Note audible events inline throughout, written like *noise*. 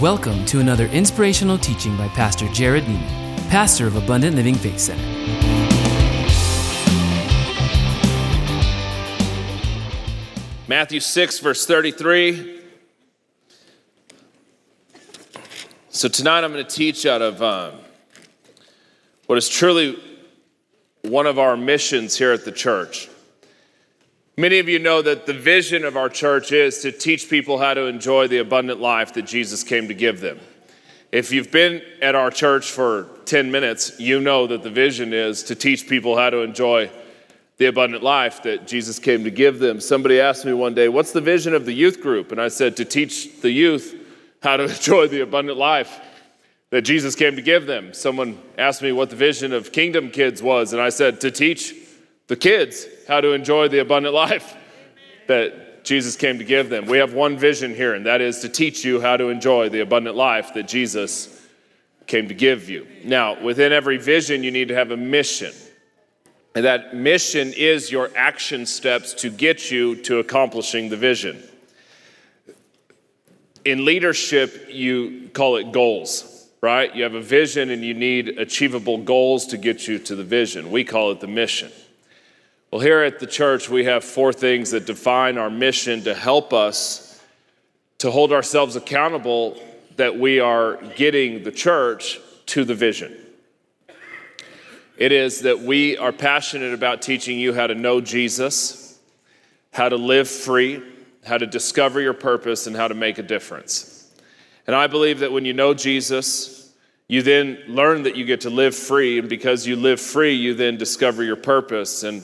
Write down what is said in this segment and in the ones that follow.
Welcome to another inspirational teaching by Pastor Jared Nieman, pastor of Abundant Living Faith Center. Matthew 6, verse 33. So tonight I'm going to teach out of um, what is truly one of our missions here at the church. Many of you know that the vision of our church is to teach people how to enjoy the abundant life that Jesus came to give them. If you've been at our church for 10 minutes, you know that the vision is to teach people how to enjoy the abundant life that Jesus came to give them. Somebody asked me one day, What's the vision of the youth group? And I said, To teach the youth how to *laughs* enjoy the abundant life that Jesus came to give them. Someone asked me what the vision of Kingdom Kids was, and I said, To teach the kids how to enjoy the abundant life that Jesus came to give them. We have one vision here, and that is to teach you how to enjoy the abundant life that Jesus came to give you. Now, within every vision, you need to have a mission. And that mission is your action steps to get you to accomplishing the vision. In leadership, you call it goals, right? You have a vision and you need achievable goals to get you to the vision. We call it the mission. Well, here at the church, we have four things that define our mission to help us to hold ourselves accountable that we are getting the church to the vision. It is that we are passionate about teaching you how to know Jesus, how to live free, how to discover your purpose, and how to make a difference. And I believe that when you know Jesus, you then learn that you get to live free, and because you live free, you then discover your purpose and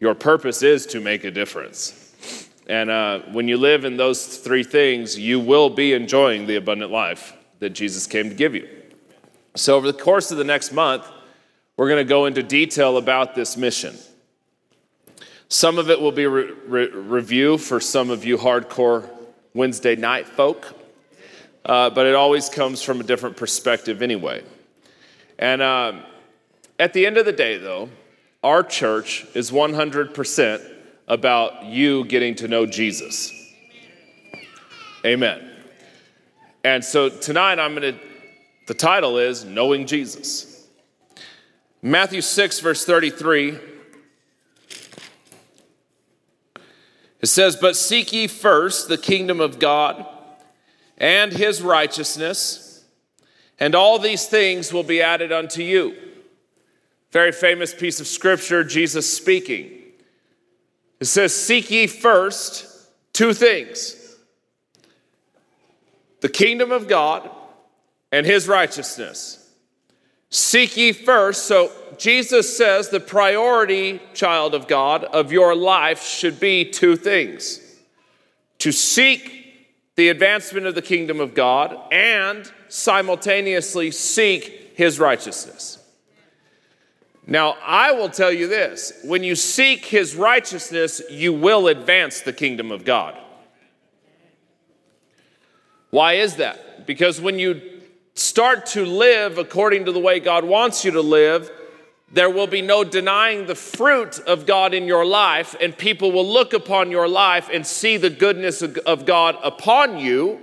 your purpose is to make a difference. And uh, when you live in those three things, you will be enjoying the abundant life that Jesus came to give you. So, over the course of the next month, we're going to go into detail about this mission. Some of it will be re- re- review for some of you hardcore Wednesday night folk, uh, but it always comes from a different perspective anyway. And um, at the end of the day, though, our church is 100% about you getting to know Jesus. Amen. And so tonight I'm going to, the title is Knowing Jesus. Matthew 6, verse 33. It says, But seek ye first the kingdom of God and his righteousness, and all these things will be added unto you. Very famous piece of scripture, Jesus speaking. It says, Seek ye first two things the kingdom of God and his righteousness. Seek ye first. So Jesus says the priority, child of God, of your life should be two things to seek the advancement of the kingdom of God and simultaneously seek his righteousness. Now, I will tell you this when you seek his righteousness, you will advance the kingdom of God. Why is that? Because when you start to live according to the way God wants you to live, there will be no denying the fruit of God in your life, and people will look upon your life and see the goodness of God upon you,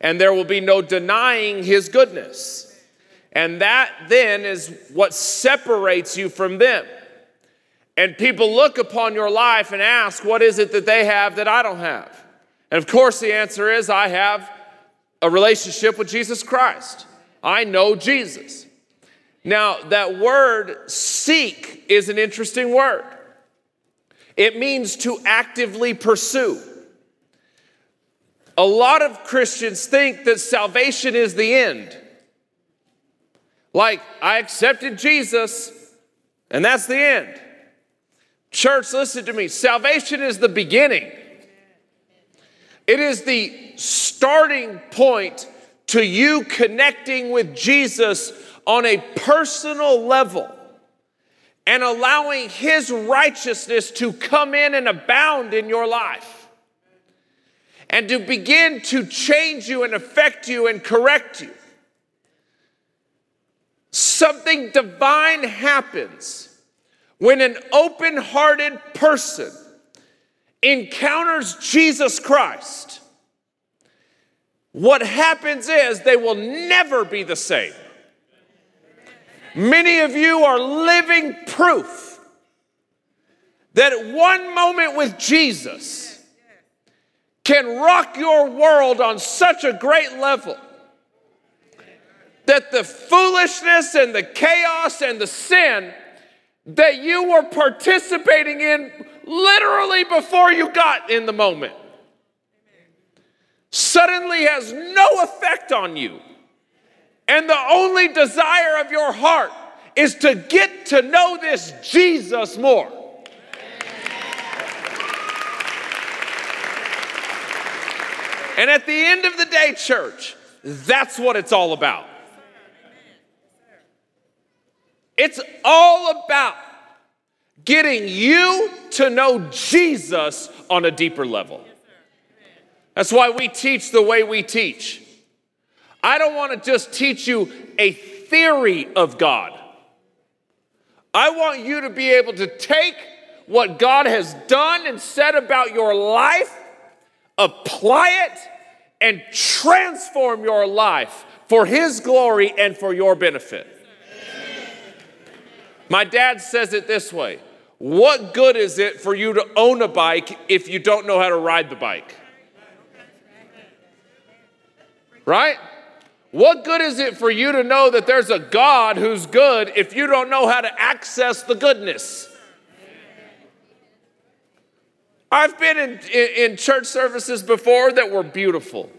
and there will be no denying his goodness. And that then is what separates you from them. And people look upon your life and ask, What is it that they have that I don't have? And of course, the answer is, I have a relationship with Jesus Christ. I know Jesus. Now, that word seek is an interesting word. It means to actively pursue. A lot of Christians think that salvation is the end. Like, I accepted Jesus, and that's the end. Church, listen to me. Salvation is the beginning, it is the starting point to you connecting with Jesus on a personal level and allowing His righteousness to come in and abound in your life and to begin to change you and affect you and correct you. Something divine happens when an open hearted person encounters Jesus Christ. what happens is they will never be the same. Many of you are living proof that one moment with Jesus can rock your world on such a great level that the foolishness and the chaos and the sin that you were participating in literally before you got in the moment suddenly has no effect on you. And the only desire of your heart is to get to know this Jesus more. And at the end of the day, church, that's what it's all about. It's all about getting you to know Jesus on a deeper level. That's why we teach the way we teach. I don't want to just teach you a theory of God. I want you to be able to take what God has done and said about your life, apply it, and transform your life for His glory and for your benefit. My dad says it this way What good is it for you to own a bike if you don't know how to ride the bike? Right? What good is it for you to know that there's a God who's good if you don't know how to access the goodness? I've been in, in, in, church services before that were beautiful,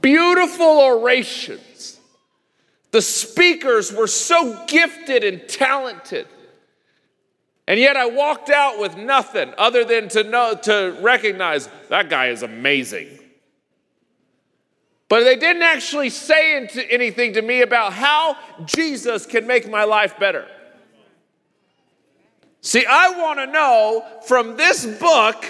beautiful orations. The speakers were so gifted and talented. And yet I walked out with nothing other than to know to recognize that guy is amazing. But they didn't actually say anything to me about how Jesus can make my life better. See, I want to know from this book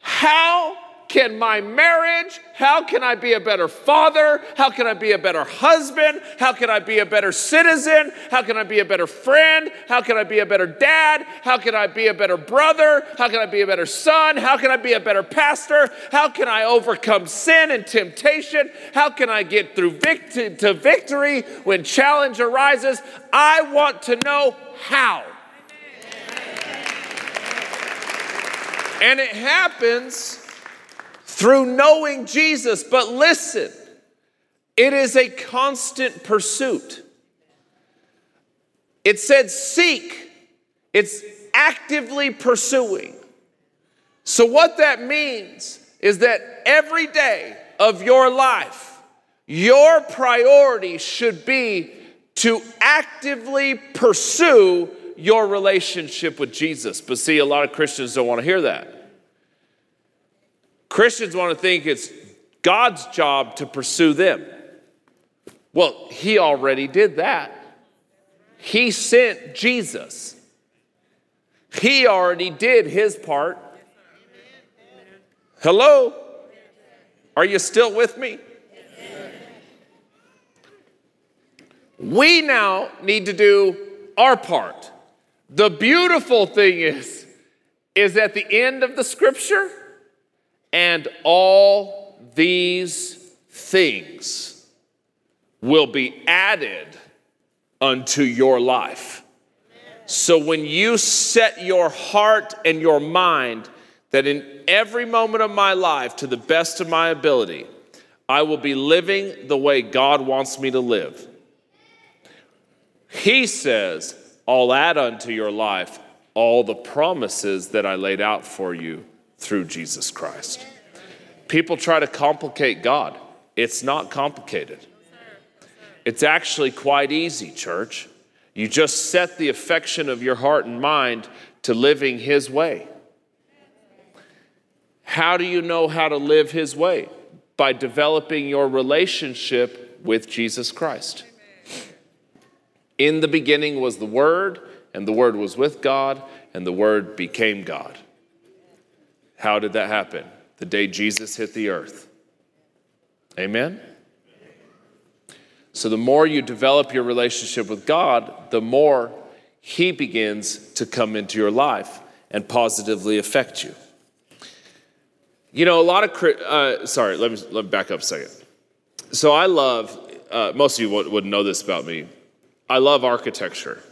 how can my marriage, how can I be a better father? How can I be a better husband? How can I be a better citizen? How can I be a better friend? How can I be a better dad? How can I be a better brother? How can I be a better son? How can I be a better pastor? How can I overcome sin and temptation? How can I get through vict- to victory when challenge arises? I want to know how. And it happens through knowing Jesus. But listen, it is a constant pursuit. It said seek, it's actively pursuing. So, what that means is that every day of your life, your priority should be to actively pursue your relationship with Jesus. But see, a lot of Christians don't want to hear that. Christians want to think it's God's job to pursue them. Well, He already did that. He sent Jesus. He already did His part. Hello? Are you still with me? We now need to do our part. The beautiful thing is, is at the end of the scripture, and all these things will be added unto your life. So when you set your heart and your mind that in every moment of my life, to the best of my ability, I will be living the way God wants me to live. He says, I'll add unto your life all the promises that I laid out for you through Jesus Christ. People try to complicate God. It's not complicated. It's actually quite easy, church. You just set the affection of your heart and mind to living His way. How do you know how to live His way? By developing your relationship with Jesus Christ. In the beginning was the Word, and the Word was with God, and the Word became God. How did that happen? The day Jesus hit the earth. Amen? So, the more you develop your relationship with God, the more He begins to come into your life and positively affect you. You know, a lot of, uh, sorry, let me, let me back up a second. So I love, uh, most of you would, would know this about me. I love architecture.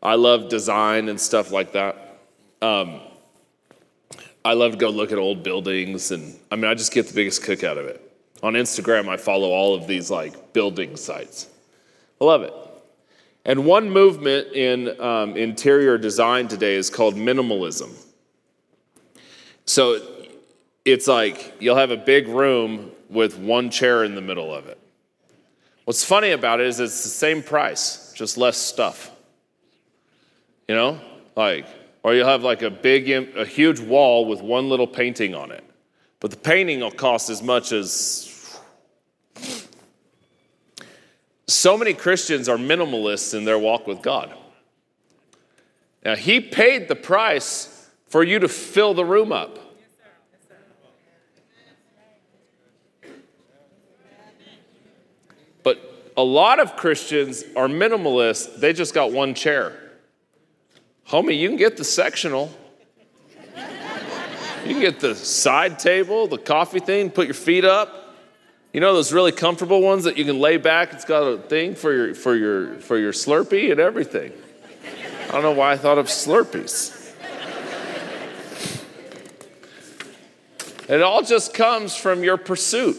I love design and stuff like that. Um, I love to go look at old buildings, and I mean, I just get the biggest kick out of it. On Instagram, I follow all of these like building sites. I love it. And one movement in um, interior design today is called minimalism. So it's like you'll have a big room with one chair in the middle of it. What's funny about it is it's the same price, just less stuff. You know, like, or you'll have like a big, a huge wall with one little painting on it, but the painting will cost as much as. So many Christians are minimalists in their walk with God. Now, He paid the price for you to fill the room up. But a lot of Christians are minimalists, they just got one chair. Homie, you can get the sectional. You can get the side table, the coffee thing, put your feet up. You know those really comfortable ones that you can lay back. It's got a thing for your for your for your Slurpee and everything. I don't know why I thought of Slurpees. It all just comes from your pursuit.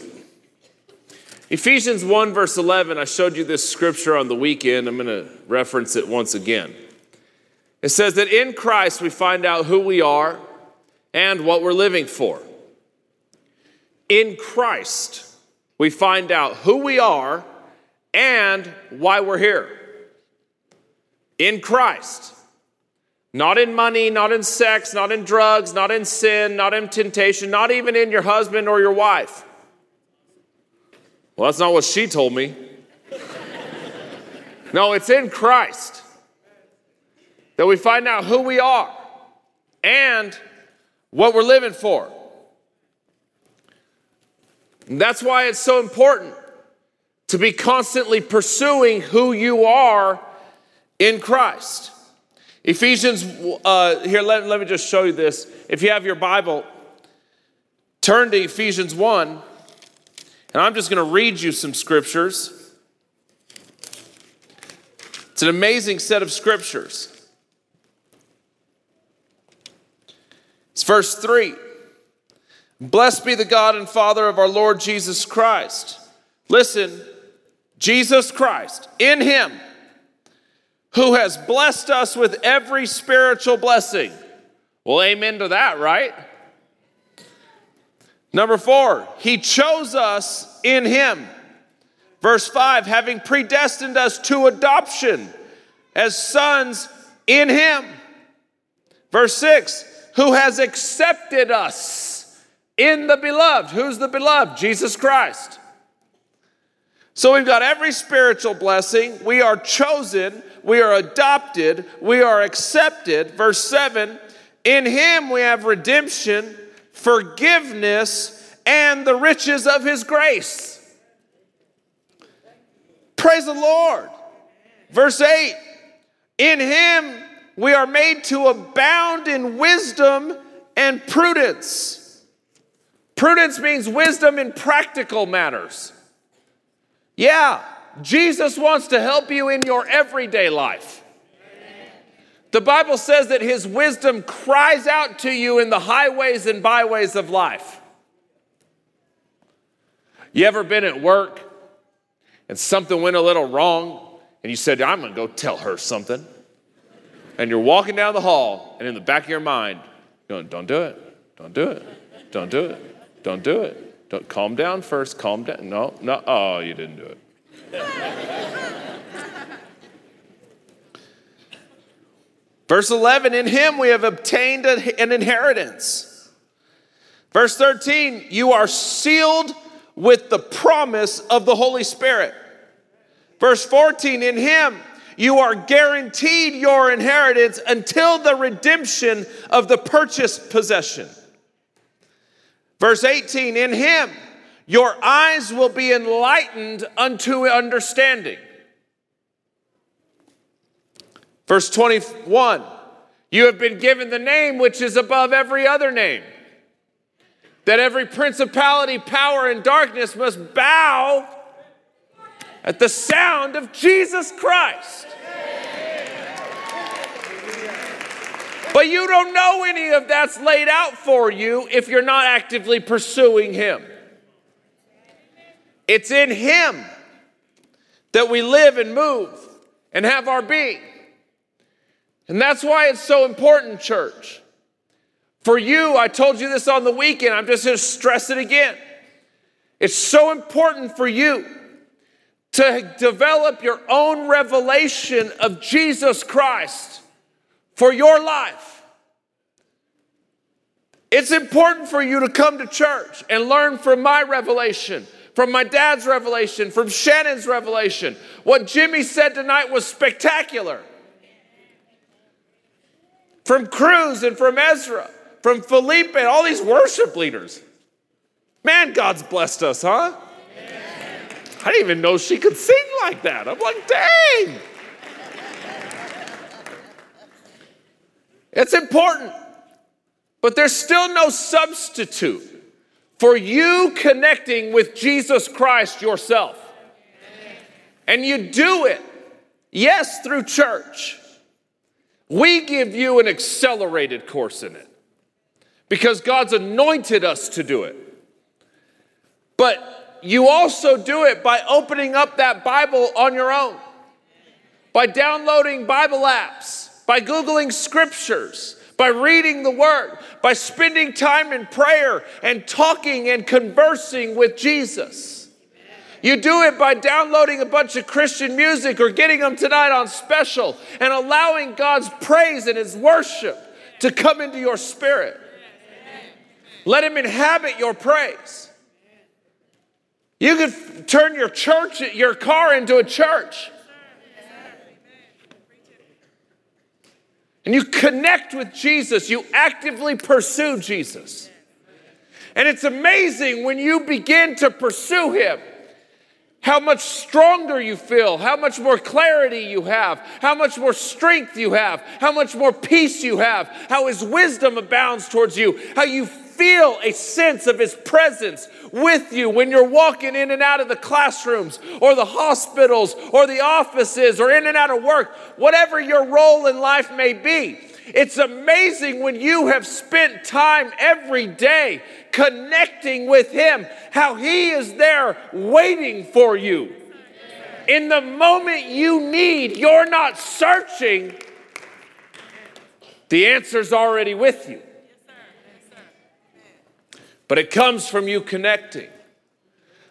Ephesians 1, verse 11, I showed you this scripture on the weekend. I'm going to reference it once again. It says that in Christ we find out who we are and what we're living for. In Christ we find out who we are and why we're here. In Christ. Not in money, not in sex, not in drugs, not in sin, not in temptation, not even in your husband or your wife. Well, that's not what she told me. *laughs* no, it's in Christ that we find out who we are and what we're living for. And that's why it's so important to be constantly pursuing who you are in Christ. Ephesians, uh, here, let, let me just show you this. If you have your Bible, turn to Ephesians 1. And I'm just going to read you some scriptures. It's an amazing set of scriptures. It's verse 3. Blessed be the God and Father of our Lord Jesus Christ. Listen, Jesus Christ, in Him, who has blessed us with every spiritual blessing. Well, amen to that, right? Number four, he chose us in him. Verse five, having predestined us to adoption as sons in him. Verse six, who has accepted us in the beloved. Who's the beloved? Jesus Christ. So we've got every spiritual blessing. We are chosen. We are adopted. We are accepted. Verse 7 In him we have redemption forgiveness, and the riches of his grace. Praise the Lord. Verse 8 In him we are made to abound in wisdom and prudence. Prudence means wisdom in practical matters. Yeah, Jesus wants to help you in your everyday life. The Bible says that his wisdom cries out to you in the highways and byways of life. You ever been at work and something went a little wrong and you said, I'm to go tell her something? And you're walking down the hall and in the back of your mind, going, Don't do it. Don't do it. Don't do it. Don't do it. Don't calm down first. Calm down. No, no. Oh, you didn't do it. *laughs* Verse 11, in him we have obtained an inheritance. Verse 13, you are sealed with the promise of the Holy Spirit. Verse 14, in him you are guaranteed your inheritance until the redemption of the purchased possession. Verse 18, in him your eyes will be enlightened unto understanding. Verse 21 You have been given the name which is above every other name. that every principality, power, and darkness must bow at the sound of Jesus Christ. But you don't know any of that's laid out for you if you're not actively pursuing Him. It's in Him that we live and move and have our being. And that's why it's so important, church. For you, I told you this on the weekend, I'm just to stress it again. It's so important for you to develop your own revelation of Jesus Christ for your life. It's important for you to come to church and learn from my revelation, from my dad's revelation, from Shannon's revelation. What Jimmy said tonight was spectacular. From Cruz and from Ezra, from Felipe, and all these worship leaders. Man, God's blessed us, huh? I didn't even know she could sing like that. I'm like, dang. It's important, but there's still no substitute for you connecting with Jesus Christ yourself. And you do it, yes, through church. We give you an accelerated course in it because God's anointed us to do it. But you also do it by opening up that Bible on your own, by downloading Bible apps, by Googling scriptures, by reading the Word, by spending time in prayer and talking and conversing with Jesus. You do it by downloading a bunch of Christian music or getting them tonight on special and allowing God's praise and His worship to come into your spirit. Let Him inhabit your praise. You could turn your church, your car into a church. And you connect with Jesus, you actively pursue Jesus. And it's amazing when you begin to pursue Him how much stronger you feel, how much more clarity you have, how much more strength you have, how much more peace you have, how His wisdom abounds towards you, how you feel a sense of His presence with you when you're walking in and out of the classrooms or the hospitals or the offices or in and out of work, whatever your role in life may be. It's amazing when you have spent time every day connecting with Him, how He is there waiting for you. In the moment you need, you're not searching, the answer's already with you. But it comes from you connecting.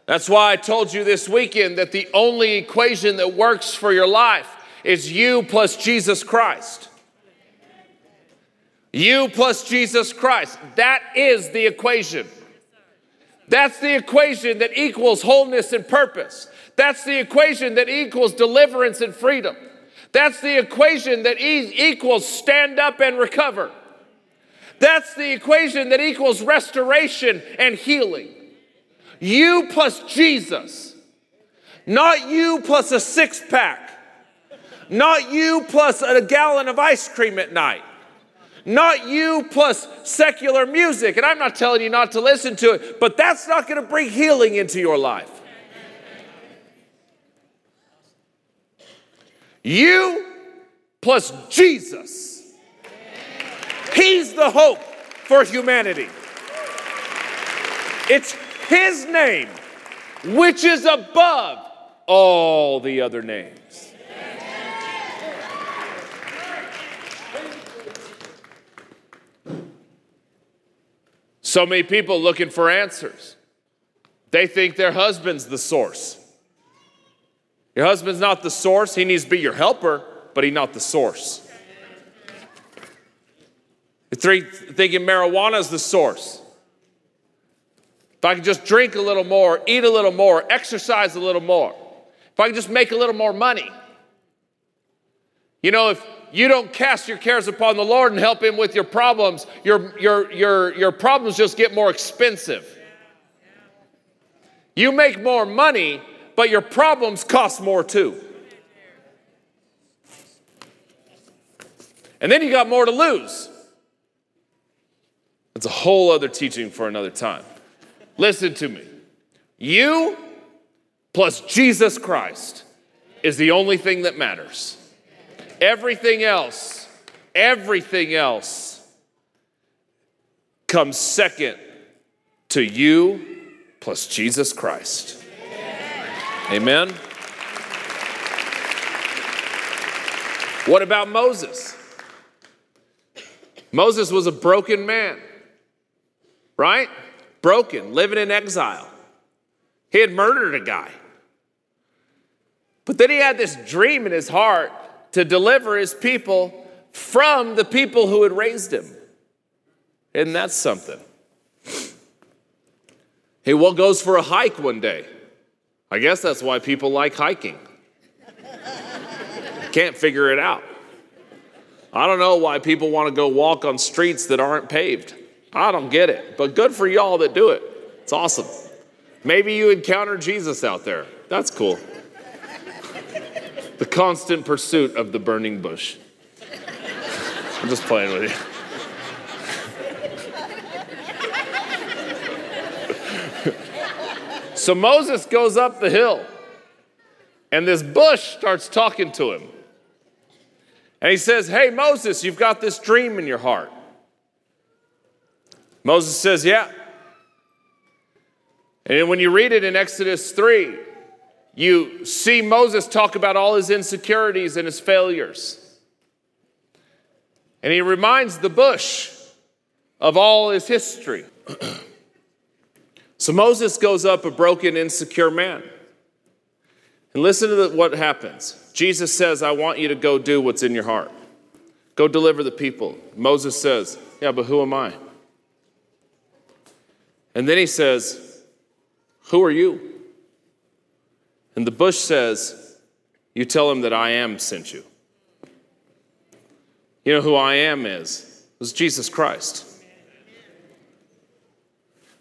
That's why I told you this weekend that the only equation that works for your life is you plus Jesus Christ. You plus Jesus Christ. That is the equation. That's the equation that equals wholeness and purpose. That's the equation that equals deliverance and freedom. That's the equation that e- equals stand up and recover. That's the equation that equals restoration and healing. You plus Jesus. Not you plus a six pack. Not you plus a gallon of ice cream at night. Not you plus secular music. And I'm not telling you not to listen to it, but that's not going to bring healing into your life. You plus Jesus. He's the hope for humanity. It's His name, which is above all the other names. So many people looking for answers. They think their husband's the source. Your husband's not the source. He needs to be your helper, but he's not the source. Three, thinking marijuana is the source. If I could just drink a little more, eat a little more, exercise a little more, if I could just make a little more money. You know, if you don't cast your cares upon the Lord and help Him with your problems, your, your, your, your problems just get more expensive. You make more money, but your problems cost more too. And then you got more to lose. It's a whole other teaching for another time. Listen to me. You plus Jesus Christ is the only thing that matters. Everything else, everything else comes second to you plus Jesus Christ. Amen. What about Moses? Moses was a broken man, right? Broken, living in exile. He had murdered a guy. But then he had this dream in his heart to deliver his people from the people who had raised him. Isn't that something? He well goes for a hike one day. I guess that's why people like hiking. Can't figure it out. I don't know why people want to go walk on streets that aren't paved. I don't get it. But good for y'all that do it. It's awesome. Maybe you encounter Jesus out there. That's cool. the constant pursuit of the burning bush. I'm just playing with you. So Moses goes up the hill, and this bush starts talking to him. And he says, Hey, Moses, you've got this dream in your heart. Moses says, Yeah. And when you read it in Exodus 3, you see Moses talk about all his insecurities and his failures. And he reminds the bush of all his history. *clears throat* So Moses goes up a broken, insecure man. And listen to what happens. Jesus says, I want you to go do what's in your heart. Go deliver the people. Moses says, Yeah, but who am I? And then he says, Who are you? And the bush says, You tell him that I am sent you. You know who I am is? It was Jesus Christ.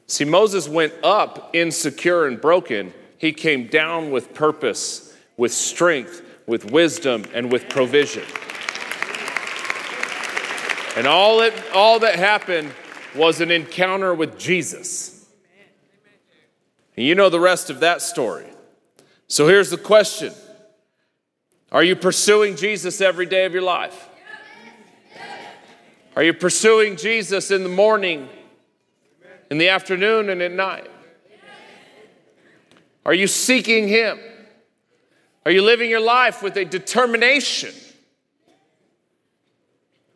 See, Moses went up insecure and broken. He came down with purpose, with strength, with wisdom, and with provision. And all that, all that happened was an encounter with Jesus. And you know the rest of that story. So here's the question Are you pursuing Jesus every day of your life? Are you pursuing Jesus in the morning in the afternoon and at night? Are you seeking Him? Are you living your life with a determination?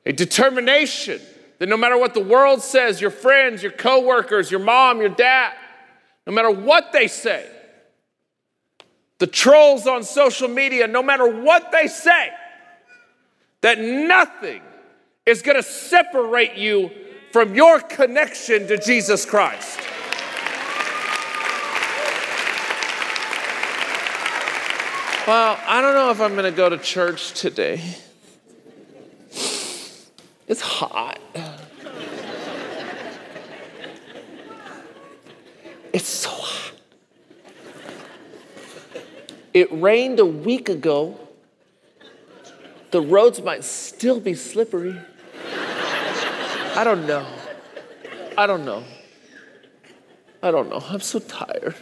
A determination that no matter what the world says, your friends, your coworkers, your mom, your dad, no matter what they say, the trolls on social media, no matter what they say, that nothing is going to separate you from your connection to Jesus Christ. Well, I don't know if I'm going to go to church today. It's hot. It's so hot. It rained a week ago. The roads might still be slippery. I don't know. I don't know. I don't know. I'm so tired.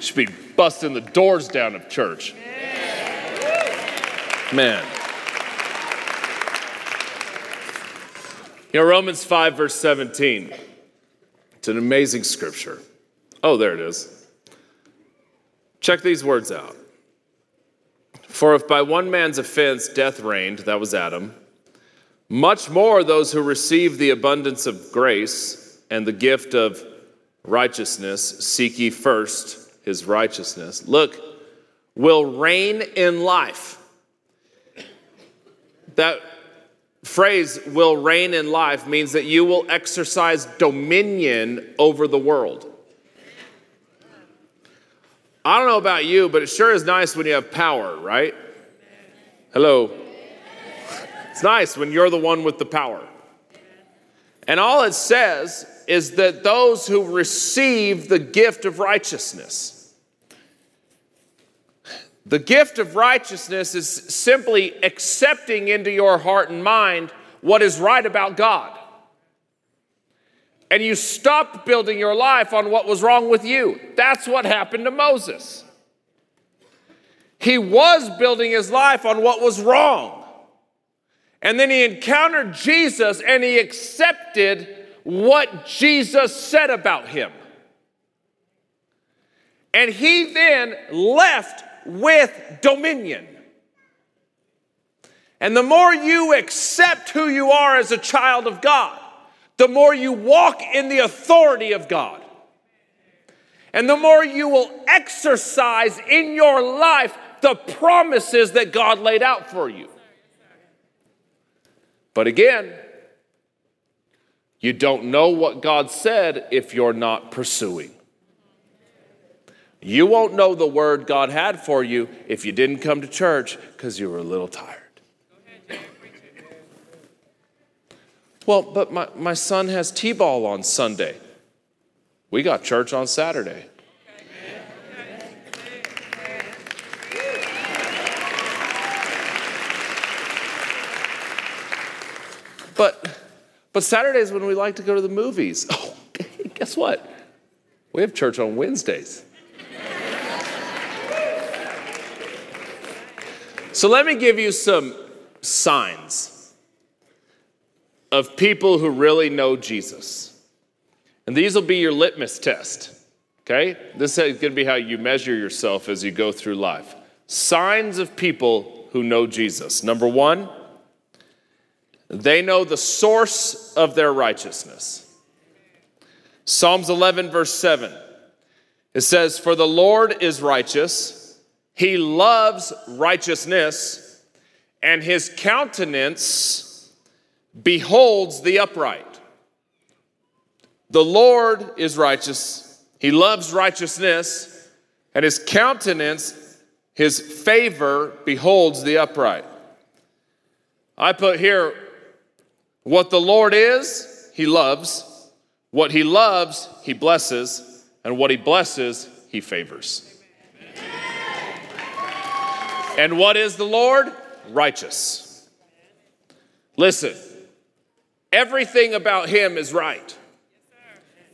Should be busting the doors down of church. Man. You know, Romans 5, verse 17. It's an amazing scripture. Oh, there it is. Check these words out. For if by one man's offense death reigned, that was Adam, much more those who receive the abundance of grace and the gift of righteousness, seek ye first his righteousness, look, will reign in life. That phrase, will reign in life, means that you will exercise dominion over the world. I don't know about you, but it sure is nice when you have power, right? Hello. It's nice when you're the one with the power. And all it says is that those who receive the gift of righteousness, The gift of righteousness is simply accepting into your heart and mind what is right about God. And you stop building your life on what was wrong with you. That's what happened to Moses. He was building his life on what was wrong. And then he encountered Jesus and he accepted what Jesus said about him. And he then left with dominion. And the more you accept who you are as a child of God, the more you walk in the authority of God. And the more you will exercise in your life the promises that God laid out for you. But again, you don't know what God said if you're not pursuing. You won't know the word God had for you if you didn't come to church because you were a little tired. Well, but my, my son has T ball on Sunday. We got church on Saturday. But, but Saturdays when we like to go to the movies. *laughs* Oh, *laughs* guess what? We have church on Wednesdays. So let me give you some signs of people who really know Jesus. And these will be your litmus test. Okay? This is going to be how you measure yourself as you go through life. Signs of people who know Jesus. Number one, they know the source of their righteousness. Psalms 11, verse 7. It says, For the Lord is righteous, he loves righteousness, and his countenance beholds the upright. The Lord is righteous, he loves righteousness, and his countenance, his favor, beholds the upright. I put here what the Lord is, he loves. What he loves, he blesses. And what he blesses, he favors. And what is the Lord? Righteous. Listen, everything about him is right.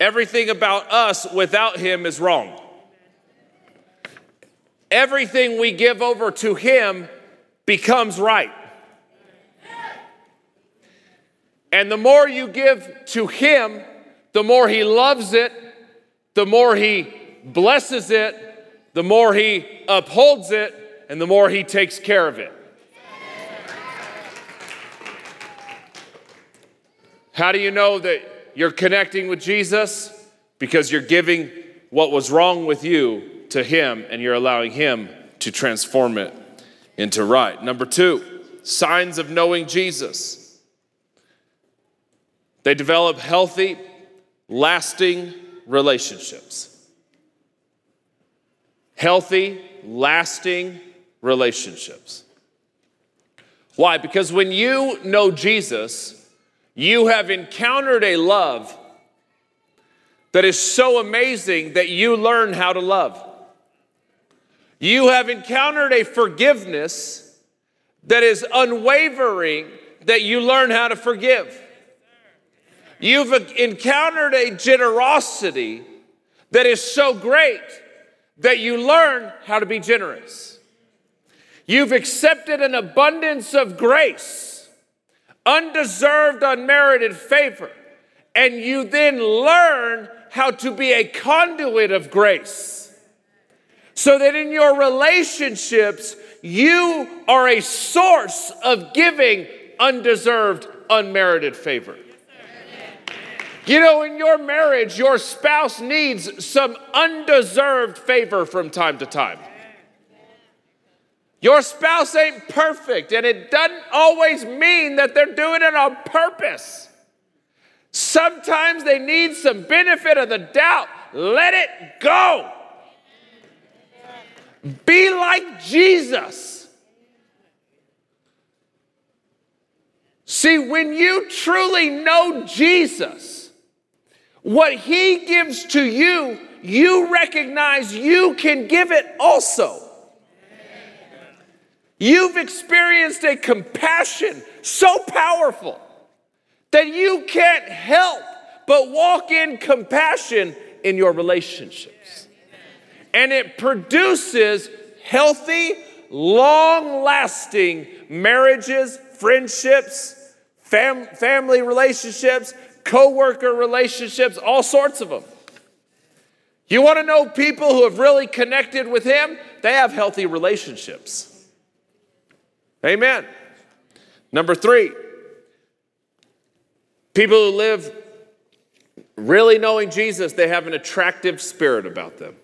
Everything about us without him is wrong. Everything we give over to him becomes right. And the more you give to Him, the more He loves it, the more He blesses it, the more He upholds it, and the more He takes care of it. How do you know that you're connecting with Jesus? Because you're giving what was wrong with you to Him and you're allowing Him to transform it into right. Number two, signs of knowing Jesus. They develop healthy, lasting relationships. Healthy, lasting relationships. Why? Because when you know Jesus, you have encountered a love that is so amazing that you learn how to love. You have encountered a forgiveness that is unwavering that you learn how to forgive. You've encountered a generosity that is so great that you learn how to be generous. You've accepted an abundance of grace, undeserved, unmerited favor, and you then learn how to be a conduit of grace. So that in your relationships, you are a source of giving undeserved, unmerited favor. You know, in your marriage, your spouse needs some undeserved favor from time to time. Your spouse ain't perfect, and it doesn't always mean that they're doing it on purpose. Sometimes they need some benefit of the doubt. Let it go. Be like Jesus. See, when you truly know Jesus, what He gives to you, you recognize you can give it also. You've experienced a compassion so powerful that you can't help but walk in compassion in your relationships. And it produces healthy, long lasting marriages, friendships, fam- family relationships, co worker relationships, all sorts of them. You want to know people who have really connected with Him? They have healthy relationships. Amen. Number three, people who live really knowing Jesus, they have an attractive spirit about them.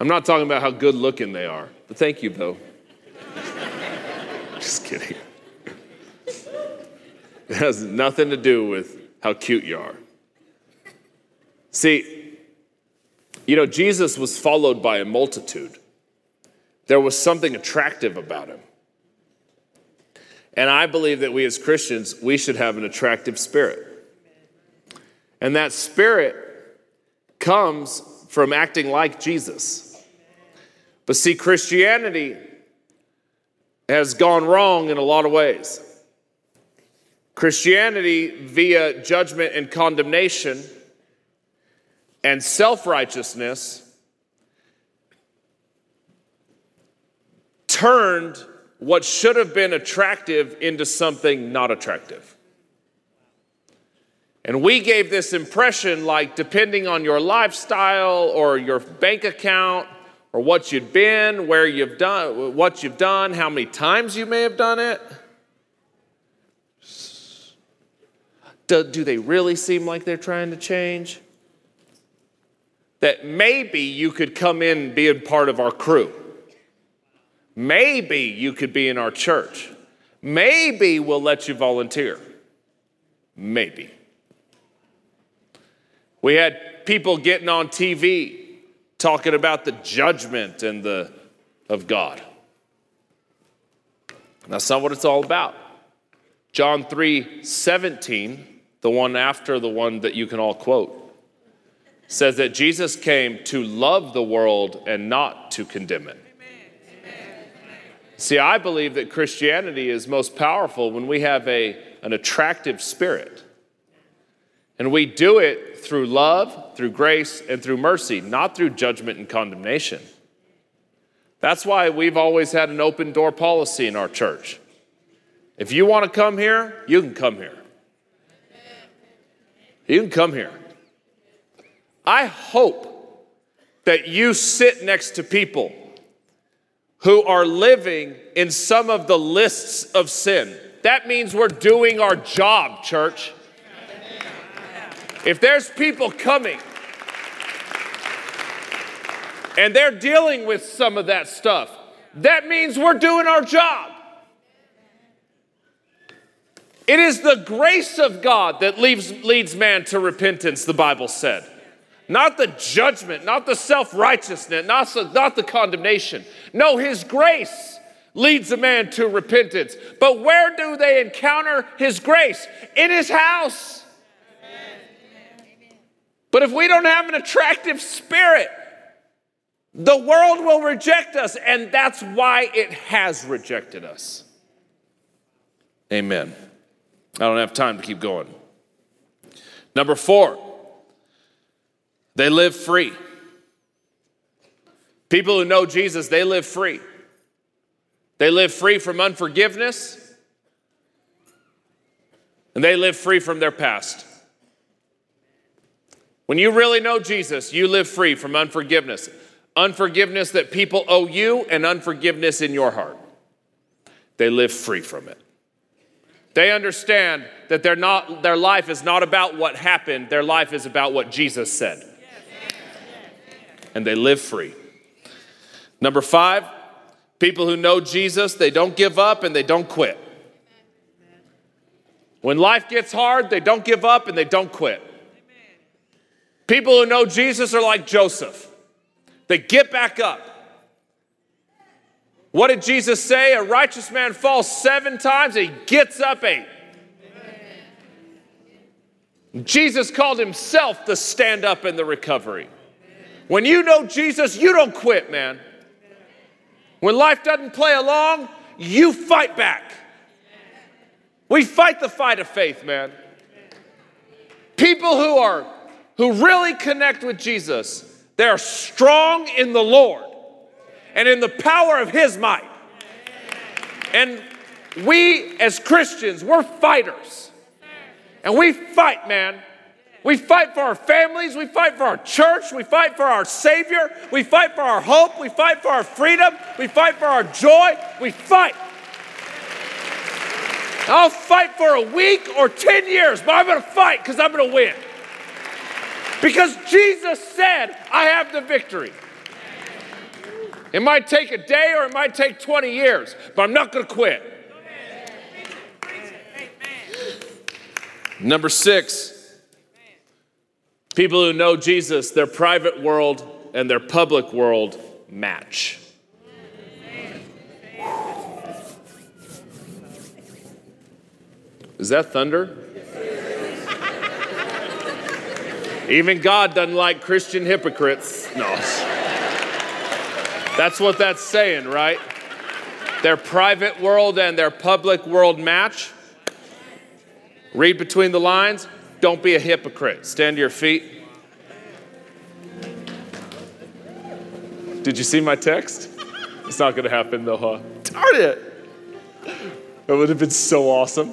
I'm not talking about how good looking they are, but thank you, though. Just kidding. It has nothing to do with how cute you are. See, you know, Jesus was followed by a multitude. There was something attractive about him. And I believe that we as Christians, we should have an attractive spirit. And that spirit comes from acting like Jesus. But see, Christianity has gone wrong in a lot of ways. Christianity, via judgment and condemnation and self righteousness, turned what should have been attractive into something not attractive. And we gave this impression like, depending on your lifestyle or your bank account or what you've been, where you've done, what you've done, how many times you may have done it. Do, do they really seem like they're trying to change? That maybe you could come in being part of our crew. Maybe you could be in our church. Maybe we'll let you volunteer. Maybe. We had people getting on TV talking about the judgment and the of God. That's not what it's all about. John 3 17, the one after the one that you can all quote, says that Jesus came to love the world and not to condemn it. See, I believe that Christianity is most powerful when we have a, an attractive spirit. And we do it through love, through grace, and through mercy, not through judgment and condemnation. That's why we've always had an open door policy in our church. If you want to come here, you can come here. You can come here. I hope that you sit next to people who are living in some of the lists of sin. That means we're doing our job, church. If there's people coming and they're dealing with some of that stuff, that means we're doing our job. It is the grace of God that leads, leads man to repentance, the Bible said. Not the judgment, not the self righteousness, not, not the condemnation. No, His grace leads a man to repentance. But where do they encounter His grace? In His house. But if we don't have an attractive spirit, the world will reject us, and that's why it has rejected us. Amen. I don't have time to keep going. Number four, they live free. People who know Jesus, they live free. They live free from unforgiveness, and they live free from their past. When you really know Jesus, you live free from unforgiveness. Unforgiveness that people owe you and unforgiveness in your heart. They live free from it. They understand that not, their life is not about what happened, their life is about what Jesus said. And they live free. Number five, people who know Jesus, they don't give up and they don't quit. When life gets hard, they don't give up and they don't quit. People who know Jesus are like Joseph. They get back up. What did Jesus say? A righteous man falls seven times and he gets up eight. Jesus called himself the stand up and the recovery. When you know Jesus, you don't quit, man. When life doesn't play along, you fight back. We fight the fight of faith, man. People who are who really connect with Jesus, they are strong in the Lord and in the power of his might. And we as Christians, we're fighters. And we fight, man. We fight for our families. We fight for our church. We fight for our Savior. We fight for our hope. We fight for our freedom. We fight for our joy. We fight. I'll fight for a week or 10 years, but I'm going to fight because I'm going to win. Because Jesus said, I have the victory. It might take a day or it might take 20 years, but I'm not going to quit. Number six, people who know Jesus, their private world and their public world match. Is that thunder? Even God doesn't like Christian hypocrites. No. That's what that's saying, right? Their private world and their public world match. Read between the lines. Don't be a hypocrite. Stand to your feet. Did you see my text? It's not going to happen though, huh? Darn it. That would have been so awesome.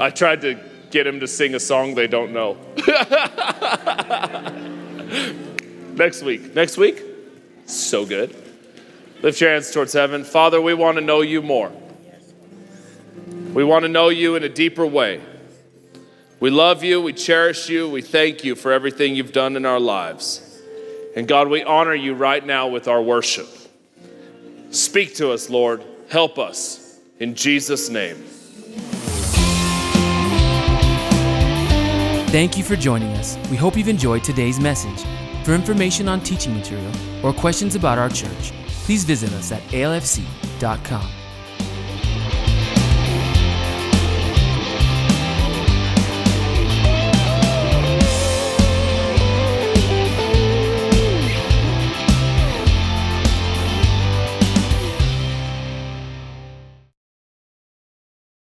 I tried to get him to sing a song they don't know. *laughs* Next week. Next week? So good. Lift your hands towards heaven. Father, we want to know you more. We want to know you in a deeper way. We love you, we cherish you, we thank you for everything you've done in our lives. And God, we honor you right now with our worship. Speak to us, Lord. Help us. In Jesus' name. Thank you for joining us. We hope you've enjoyed today's message. For information on teaching material or questions about our church, please visit us at alfc.com.